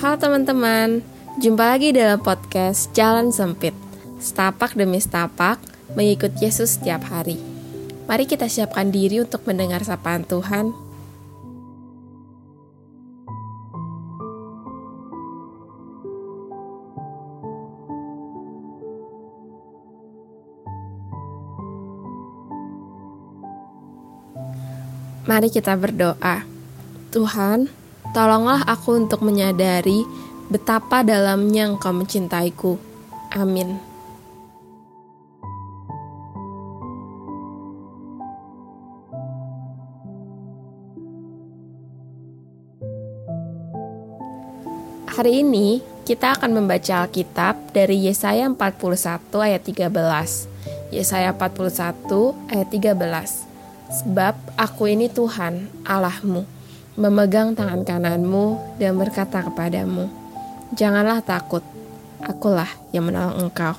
Halo teman-teman, jumpa lagi dalam podcast Jalan Sempit. Setapak demi setapak, mengikut Yesus setiap hari. Mari kita siapkan diri untuk mendengar sapaan Tuhan. Mari kita berdoa. Tuhan, tolonglah aku untuk menyadari betapa dalamnya Engkau mencintaiku. Amin. Hari ini kita akan membaca Alkitab dari Yesaya 41 ayat 13. Yesaya 41 ayat 13. Sebab aku ini Tuhan, Allahmu, memegang tangan kananmu dan berkata kepadamu, Janganlah takut, akulah yang menolong engkau.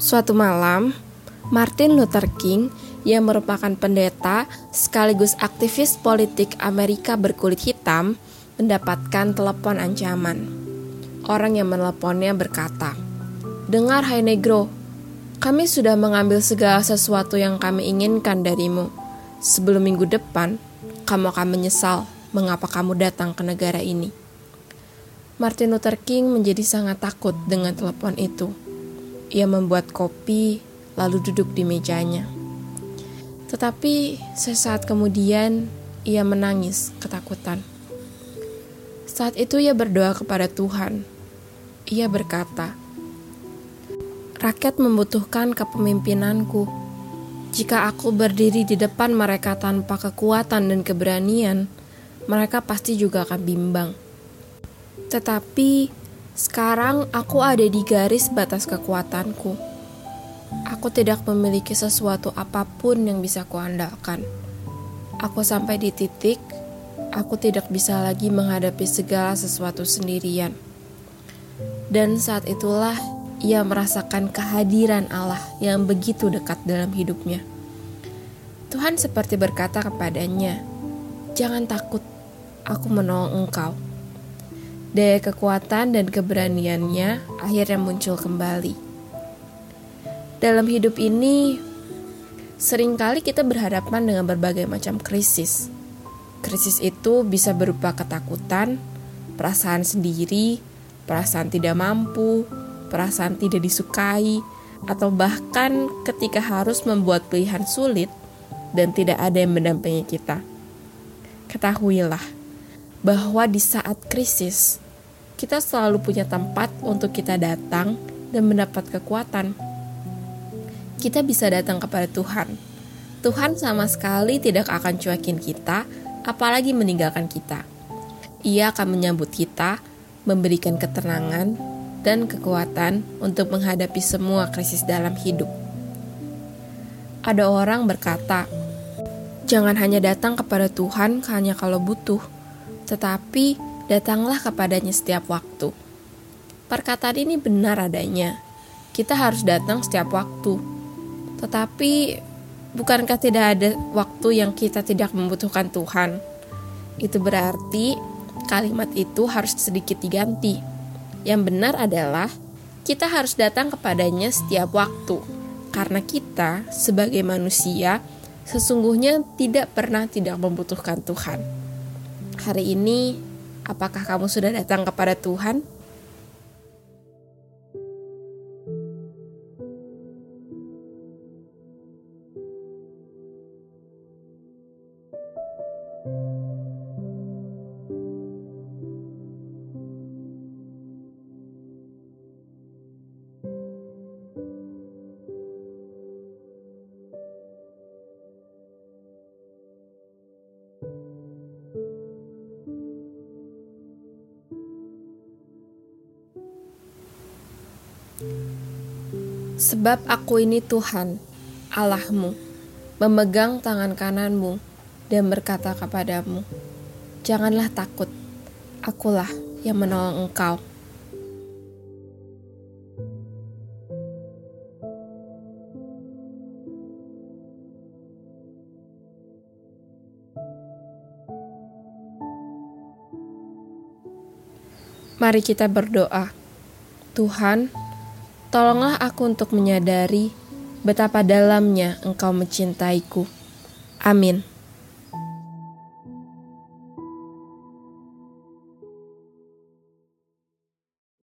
Suatu malam, Martin Luther King yang merupakan pendeta sekaligus aktivis politik Amerika berkulit hitam mendapatkan telepon ancaman. Orang yang meneleponnya berkata, Dengar hai negro, kami sudah mengambil segala sesuatu yang kami inginkan darimu. Sebelum minggu depan, kamu akan menyesal mengapa kamu datang ke negara ini. Martin Luther King menjadi sangat takut dengan telepon itu. Ia membuat kopi, lalu duduk di mejanya. Tetapi sesaat kemudian ia menangis ketakutan. Saat itu ia berdoa kepada Tuhan. Ia berkata, "Rakyat membutuhkan kepemimpinanku. Jika aku berdiri di depan mereka tanpa kekuatan dan keberanian, mereka pasti juga akan bimbang. Tetapi sekarang aku ada di garis batas kekuatanku." Aku tidak memiliki sesuatu apa pun yang bisa kuandalkan. Aku sampai di titik aku tidak bisa lagi menghadapi segala sesuatu sendirian. Dan saat itulah ia merasakan kehadiran Allah yang begitu dekat dalam hidupnya. Tuhan seperti berkata kepadanya, "Jangan takut, aku menolong engkau." Daya kekuatan dan keberaniannya akhirnya muncul kembali dalam hidup ini, sering kali kita berhadapan dengan berbagai macam krisis. Krisis itu bisa berupa ketakutan, perasaan sendiri, perasaan tidak mampu, perasaan tidak disukai, atau bahkan ketika harus membuat pilihan sulit dan tidak ada yang mendampingi kita. Ketahuilah bahwa di saat krisis, kita selalu punya tempat untuk kita datang dan mendapat kekuatan kita bisa datang kepada Tuhan. Tuhan sama sekali tidak akan cuekin kita, apalagi meninggalkan kita. Ia akan menyambut kita, memberikan ketenangan dan kekuatan untuk menghadapi semua krisis dalam hidup. Ada orang berkata, "Jangan hanya datang kepada Tuhan hanya kalau butuh, tetapi datanglah kepadanya setiap waktu." Perkataan ini benar adanya. Kita harus datang setiap waktu, tetapi bukankah tidak ada waktu yang kita tidak membutuhkan Tuhan? Itu berarti kalimat itu harus sedikit diganti. Yang benar adalah kita harus datang kepadanya setiap waktu. Karena kita sebagai manusia sesungguhnya tidak pernah tidak membutuhkan Tuhan. Hari ini apakah kamu sudah datang kepada Tuhan? Sebab aku ini Tuhan, Allahmu, memegang tangan kananmu dan berkata kepadamu, Janganlah takut, akulah yang menolong engkau. Mari kita berdoa. Tuhan, tolonglah aku untuk menyadari betapa dalamnya Engkau mencintaiku. Amin.